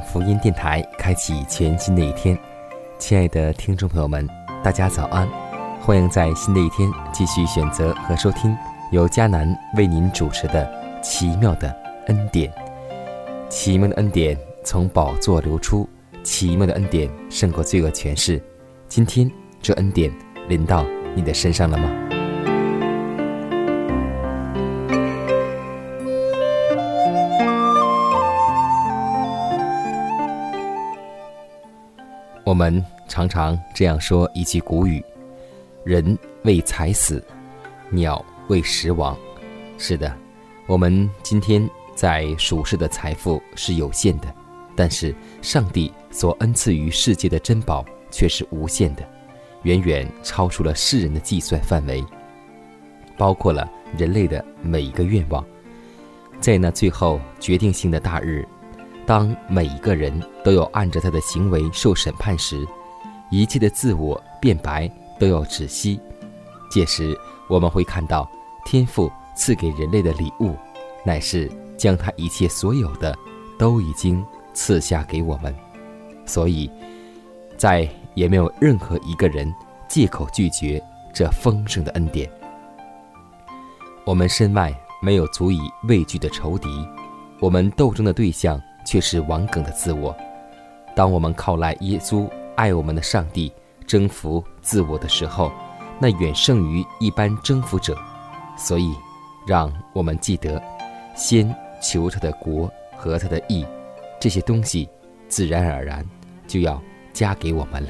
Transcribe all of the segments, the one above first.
福音电台开启全新的一天，亲爱的听众朋友们，大家早安！欢迎在新的一天继续选择和收听由迦南为您主持的《奇妙的恩典》。奇妙的恩典从宝座流出，奇妙的恩典胜过罪恶权势。今天这恩典临到你的身上了吗？我们常常这样说一句古语：“人为财死，鸟为食亡。”是的，我们今天在属世的财富是有限的，但是上帝所恩赐于世界的珍宝却是无限的，远远超出了世人的计算范围，包括了人类的每一个愿望。在那最后决定性的大日。当每一个人都要按着他的行为受审判时，一切的自我变白都要止息。届时，我们会看到天父赐给人类的礼物，乃是将他一切所有的都已经赐下给我们。所以，再也没有任何一个人借口拒绝这丰盛的恩典。我们身外没有足以畏惧的仇敌，我们斗争的对象。却是王梗的自我。当我们靠赖耶稣爱我们的上帝征服自我的时候，那远胜于一般征服者。所以，让我们记得，先求他的国和他的义，这些东西自然而然就要加给我们了。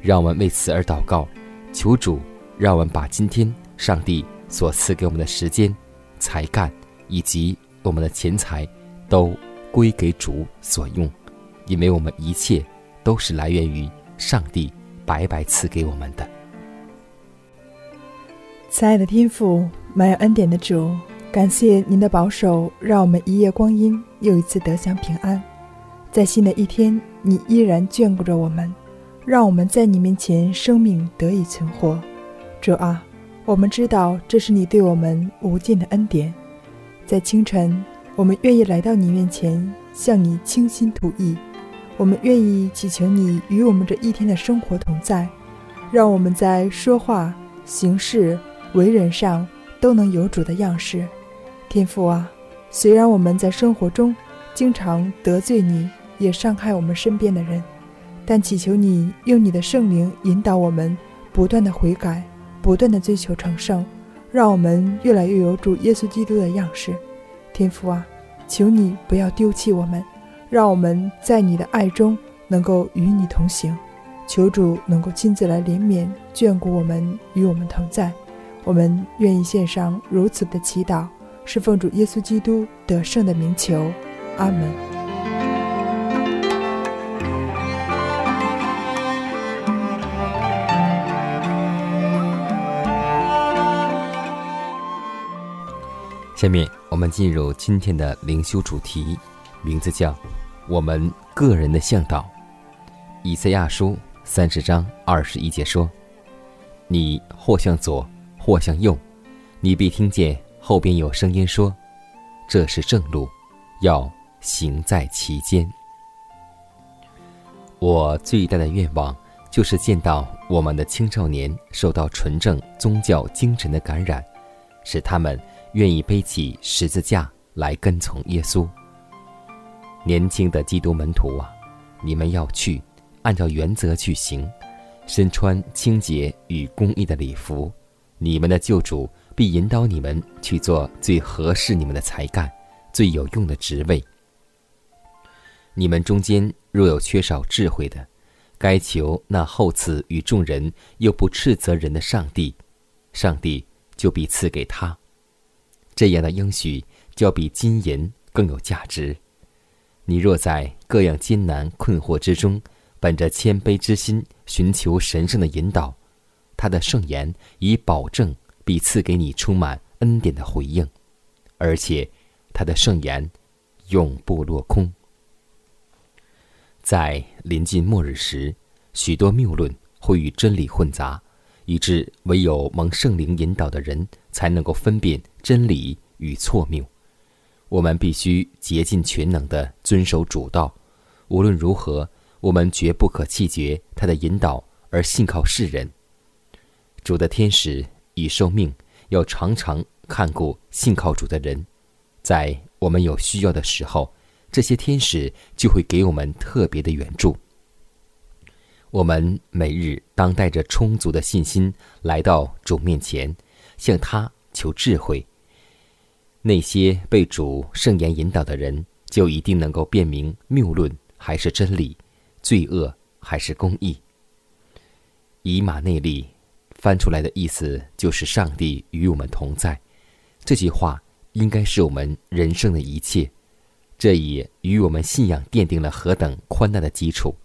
让我们为此而祷告，求主让我们把今天上帝所赐给我们的时间、才干以及我们的钱财都。归给主所用，因为我们一切都是来源于上帝白白赐给我们的。亲爱的天父，满有恩典的主，感谢您的保守，让我们一夜光阴又一次得享平安。在新的一天，你依然眷顾着我们，让我们在你面前生命得以存活。主啊，我们知道这是你对我们无尽的恩典。在清晨。我们愿意来到你面前，向你倾心吐意。我们愿意祈求你与我们这一天的生活同在，让我们在说话、行事、为人上都能有主的样式。天父啊，虽然我们在生活中经常得罪你，也伤害我们身边的人，但祈求你用你的圣灵引导我们，不断的悔改，不断的追求成圣，让我们越来越有主耶稣基督的样式。天父啊，求你不要丢弃我们，让我们在你的爱中能够与你同行。求主能够亲自来怜悯、眷顾我们，与我们同在。我们愿意献上如此的祈祷，是奉主耶稣基督得胜的名求。阿门。下面我们进入今天的灵修主题，名字叫“我们个人的向导”。以赛亚书三十章二十一节说：“你或向左，或向右，你必听见后边有声音说：‘这是正路，要行在其间。我最大的愿望就是见到我们的青少年受到纯正宗教精神的感染，使他们愿意背起十字架来跟从耶稣。年轻的基督门徒啊，你们要去按照原则去行，身穿清洁与公义的礼服，你们的救主。必引导你们去做最合适你们的才干、最有用的职位。你们中间若有缺少智慧的，该求那厚赐与众人又不斥责人的上帝，上帝就必赐给他。这样的应许，较比金银更有价值。你若在各样艰难困惑之中，本着谦卑之心寻求神圣的引导，他的圣言以保证。必赐给你充满恩典的回应，而且他的圣言永不落空。在临近末日时，许多谬论会与真理混杂，以致唯有蒙圣灵引导的人才能够分辨真理与错谬。我们必须竭尽全能地遵守主道，无论如何，我们绝不可弃绝他的引导而信靠世人。主的天使。已受命，要常常看顾信靠主的人，在我们有需要的时候，这些天使就会给我们特别的援助。我们每日当带着充足的信心来到主面前，向他求智慧。那些被主圣言引导的人，就一定能够辨明谬论还是真理，罪恶还是公义。以马内利。翻出来的意思就是上帝与我们同在，这句话应该是我们人生的一切，这也与我们信仰奠定了何等宽大的基础。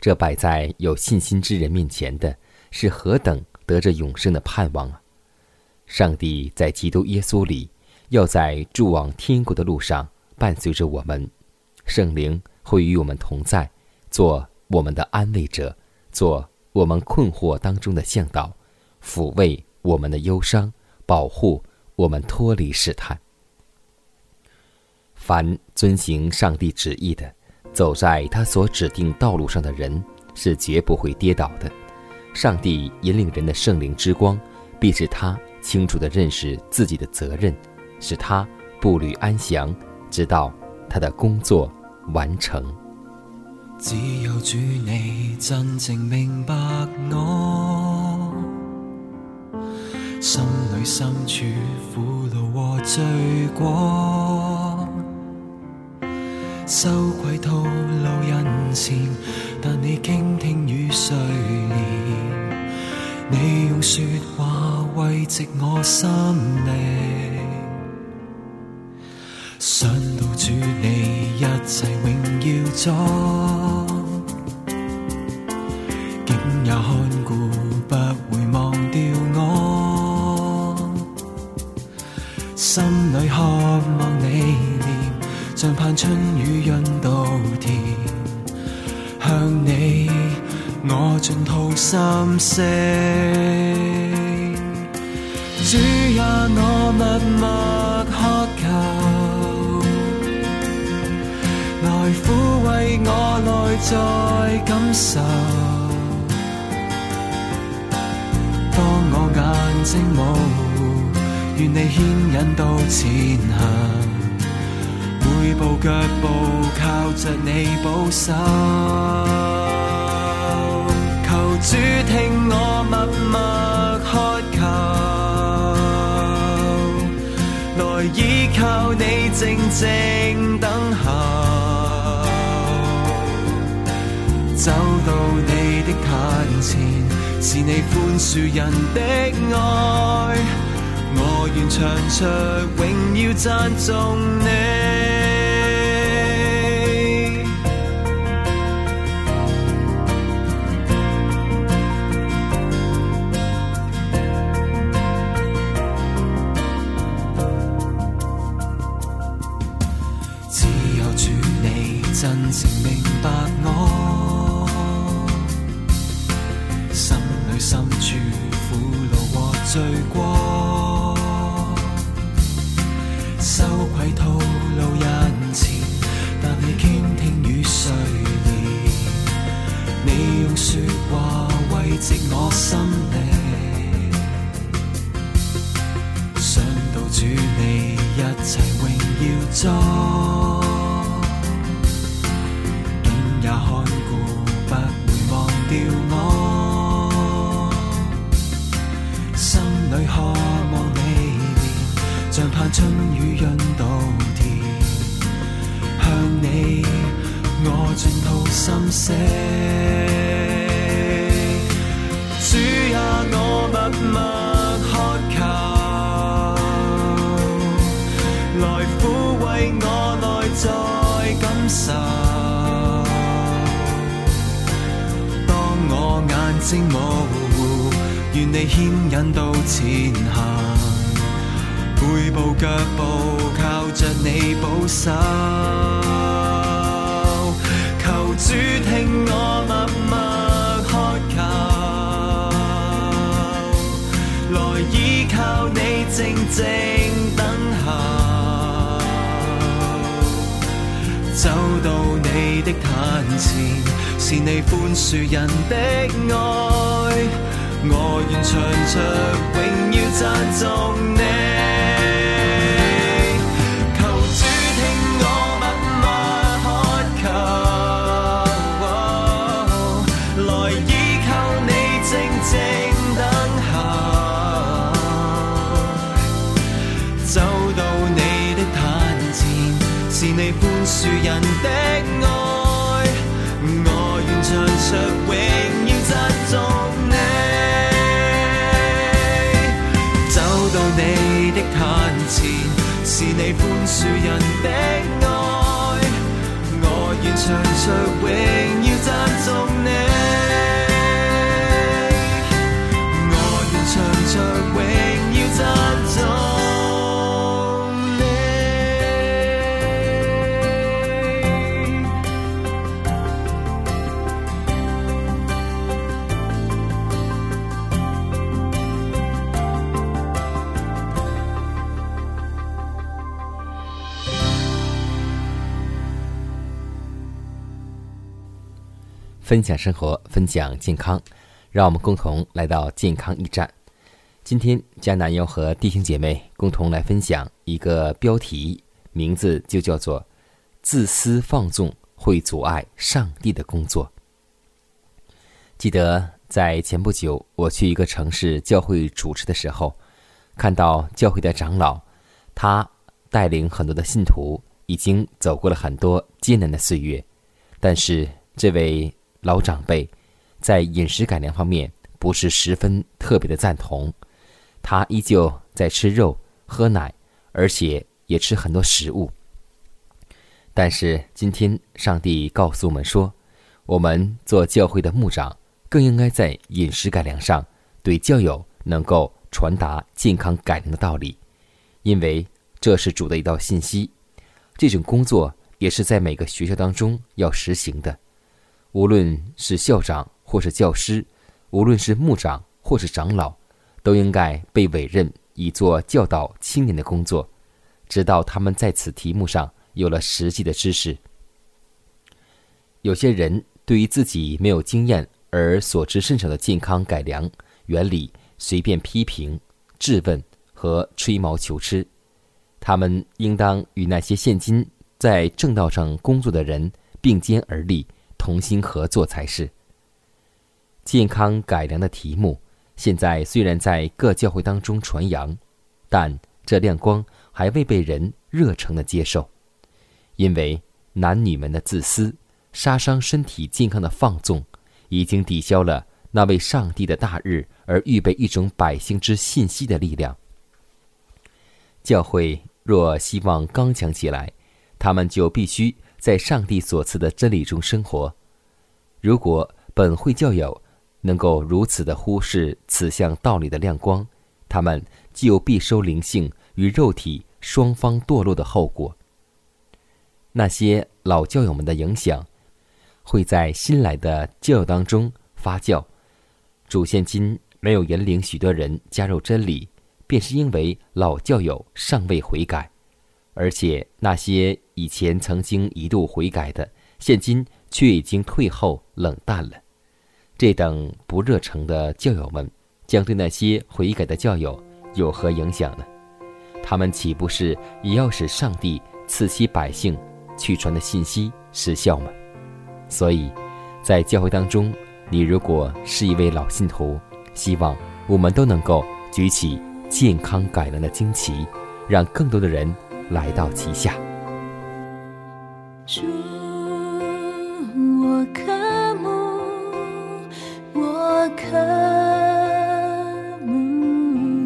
这摆在有信心之人面前的是何等得着永生的盼望啊！上帝在基督耶稣里，要在住往天国的路上伴随着我们，圣灵会与我们同在，做我们的安慰者，做。我们困惑当中的向导，抚慰我们的忧伤，保护我们脱离试探。凡遵行上帝旨意的，走在他所指定道路上的人，是绝不会跌倒的。上帝引领人的圣灵之光，必是他清楚地认识自己的责任，使他步履安详，直到他的工作完成。只有主你真正明白我，心里深处苦恼和罪过，羞愧吐露人前，但你倾听与睡眠，你用说话慰藉我心灵。想到主你一切荣耀作，竟也看顾不会忘掉我。心里渴望你念，像盼春雨润稻田。向你我尽吐心声，我默默渴求。来抚慰我内在感受。当我眼睛模糊，愿你牵引到前行。每步脚步靠着你保守。求主听我默默渴求，来依靠你静静等候。走到你的坛前，是你宽恕人的爱，我愿唱出永要赞颂你。我盡吐心声。主啊，我默默渴求，来抚慰我内在感受。當我眼睛模糊，愿你牽引到前行。每步腳步靠着你保守，主听我默默渴求，來依靠你靜靜等候，走到你的壇前，是你宽恕人的愛，我願唱着榮耀赞颂你。是你宽恕人的爱，我愿唱出分享生活，分享健康，让我们共同来到健康驿站。今天，迦南要和弟兄姐妹共同来分享一个标题，名字就叫做“自私放纵会阻碍上帝的工作”。记得在前不久，我去一个城市教会主持的时候，看到教会的长老，他带领很多的信徒，已经走过了很多艰难的岁月，但是这位。老长辈在饮食改良方面不是十分特别的赞同，他依旧在吃肉、喝奶，而且也吃很多食物。但是今天上帝告诉我们说，我们做教会的牧长，更应该在饮食改良上对教友能够传达健康改良的道理，因为这是主的一道信息。这种工作也是在每个学校当中要实行的。无论是校长或是教师，无论是牧长或是长老，都应该被委任以做教导青年的工作，直到他们在此题目上有了实际的知识。有些人对于自己没有经验而所知甚少的健康改良原理，随便批评、质问和吹毛求疵，他们应当与那些现今在正道上工作的人并肩而立。同心合作才是。健康改良的题目，现在虽然在各教会当中传扬，但这亮光还未被人热诚的接受，因为男女们的自私、杀伤身体健康的放纵，已经抵消了那为上帝的大日而预备一种百姓之信息的力量。教会若希望刚强起来，他们就必须。在上帝所赐的真理中生活。如果本会教友能够如此的忽视此项道理的亮光，他们就必收灵性与肉体双方堕落的后果。那些老教友们的影响，会在新来的教友当中发酵。主现今没有引领许多人加入真理，便是因为老教友尚未悔改。而且那些以前曾经一度悔改的，现今却已经退后冷淡了。这等不热诚的教友们，将对那些悔改的教友有何影响呢？他们岂不是也要使上帝赐息百姓去传的信息失效吗？所以，在教会当中，你如果是一位老信徒，希望我们都能够举起健康改良的旌旗，让更多的人。来到旗下。主，我渴慕，我渴慕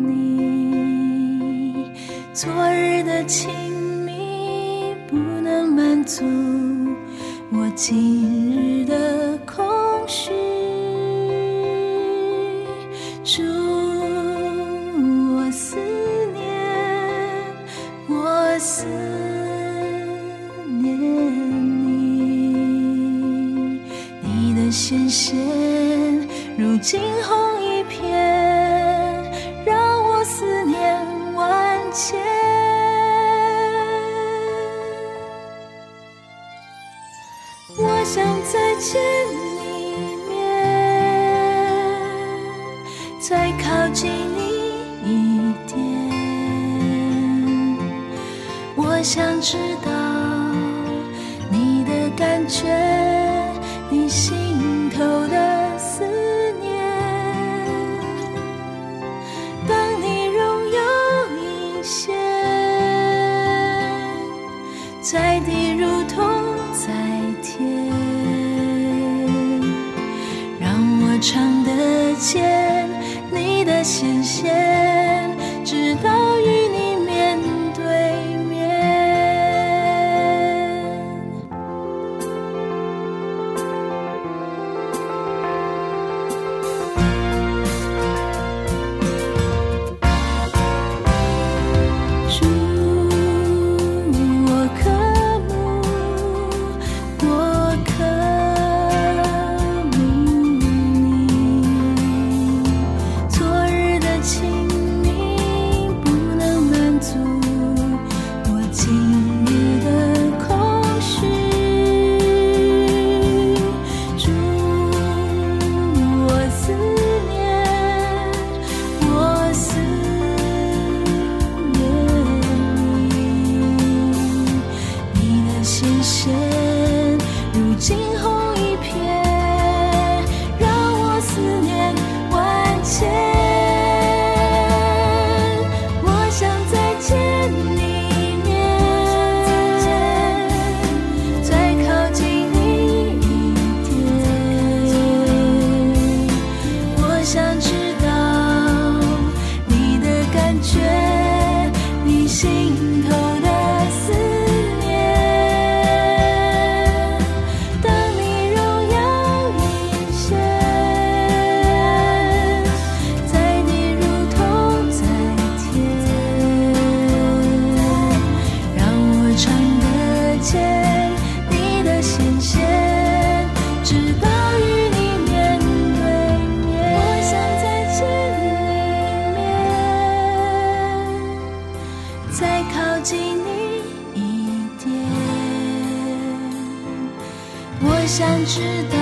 你。昨日的亲密不能满足我今日的空虚，你如同在天，让我尝得见你的显现，知道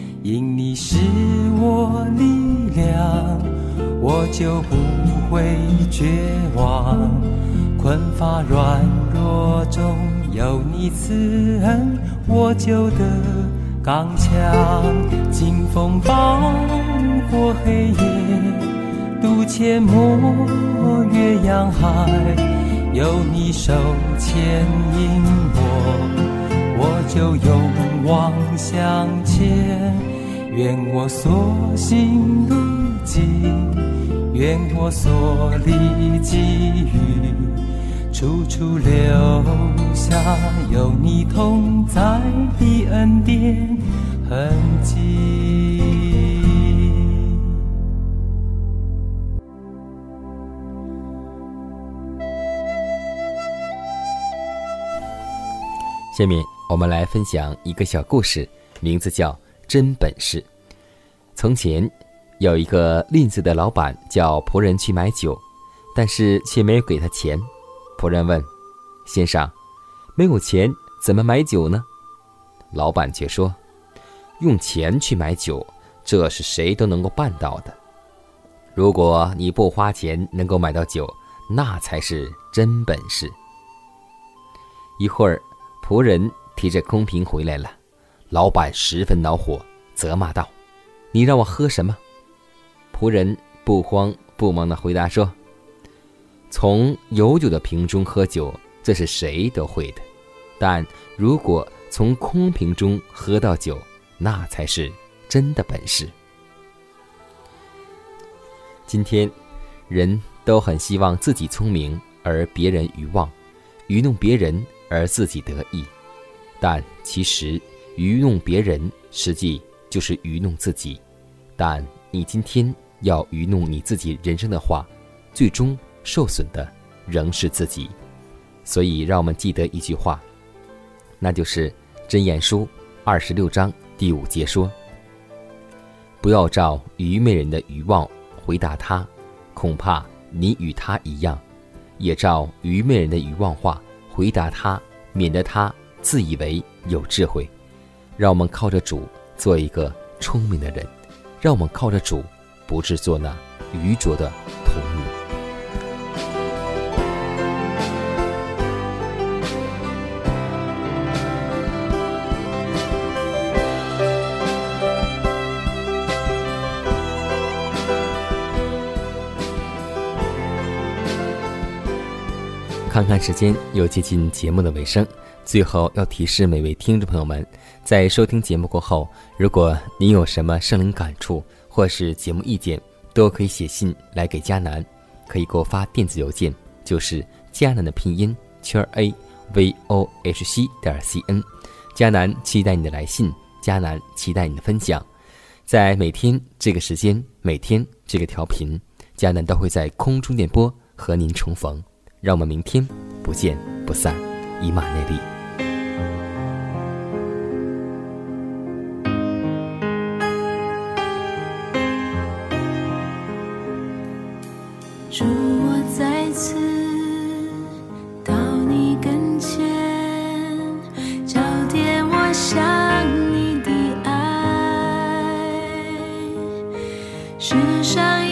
因你是我力量，我就不会绝望。困乏软弱中有你慈恩，我就得刚强。经风暴过黑夜，渡阡陌越洋海。有你手牵引我，我就勇往向前。愿我所行路径，愿我所历际遇，处处留下有你同在的恩典痕迹。下面我们来分享一个小故事，名字叫《真本事》。从前有一个吝啬的老板，叫仆人去买酒，但是却没有给他钱。仆人问：“先生，没有钱怎么买酒呢？”老板却说：“用钱去买酒，这是谁都能够办到的。如果你不花钱能够买到酒，那才是真本事。”一会儿。仆人提着空瓶回来了，老板十分恼火，责骂道：“你让我喝什么？”仆人不慌不忙地回答说：“从有酒的瓶中喝酒，这是谁都会的；但如果从空瓶中喝到酒，那才是真的本事。”今天，人都很希望自己聪明，而别人愚妄，愚弄别人。而自己得意，但其实愚弄别人，实际就是愚弄自己。但你今天要愚弄你自己人生的话，最终受损的仍是自己。所以，让我们记得一句话，那就是《真言书》二十六章第五节说：“不要照愚昧人的愚妄回答他，恐怕你与他一样；也照愚昧人的愚妄话。”回答他，免得他自以为有智慧。让我们靠着主做一个聪明的人，让我们靠着主，不是做那愚拙的童女。看看时间，又接近节目的尾声。最后要提示每位听众朋友们，在收听节目过后，如果您有什么圣灵感触或是节目意见，都可以写信来给佳南，可以给我发电子邮件，就是佳南的拼音圈 a v o h c 点 c n。佳南期待你的来信，佳南期待你的分享。在每天这个时间，每天这个调频，佳南都会在空中电波和您重逢。让我们明天不见不散，以马内利。祝我再次到你跟前，交点我想你的爱，世上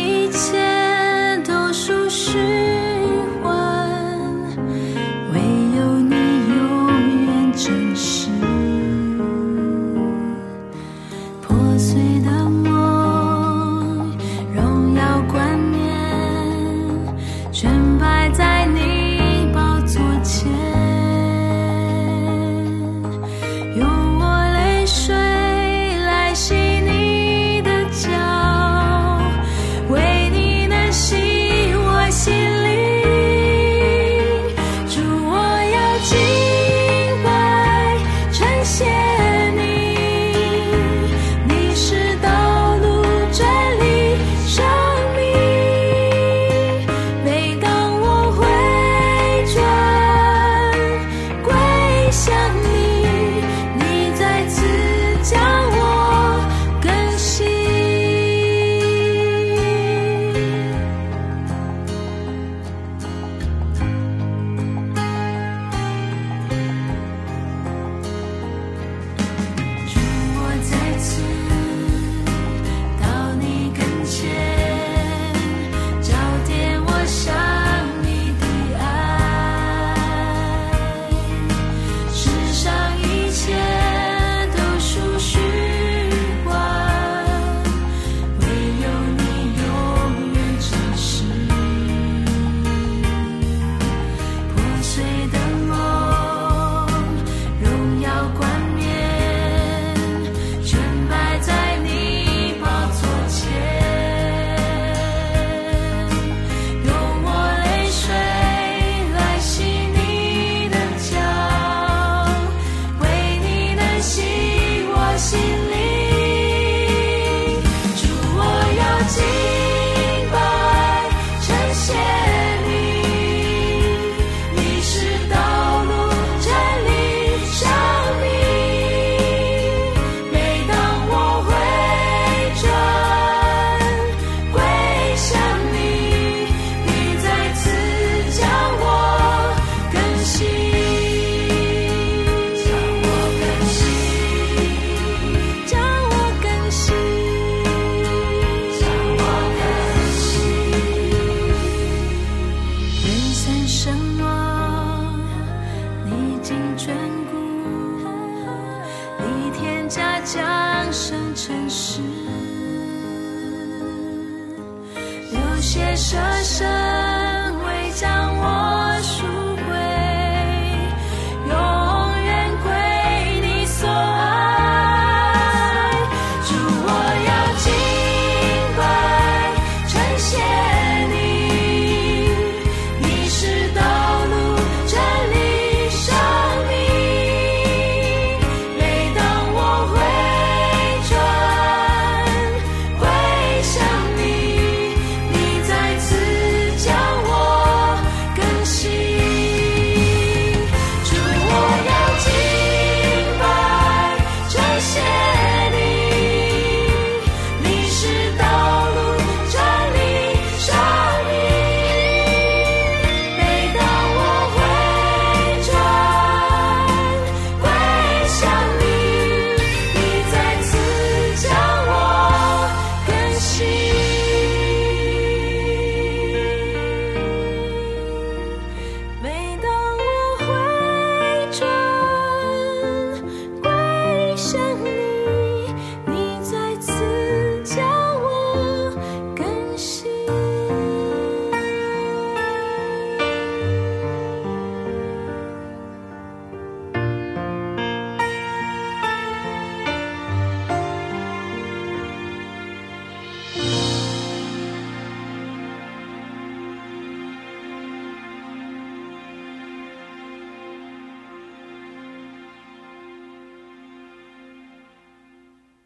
家将生成诗有些舍身为将我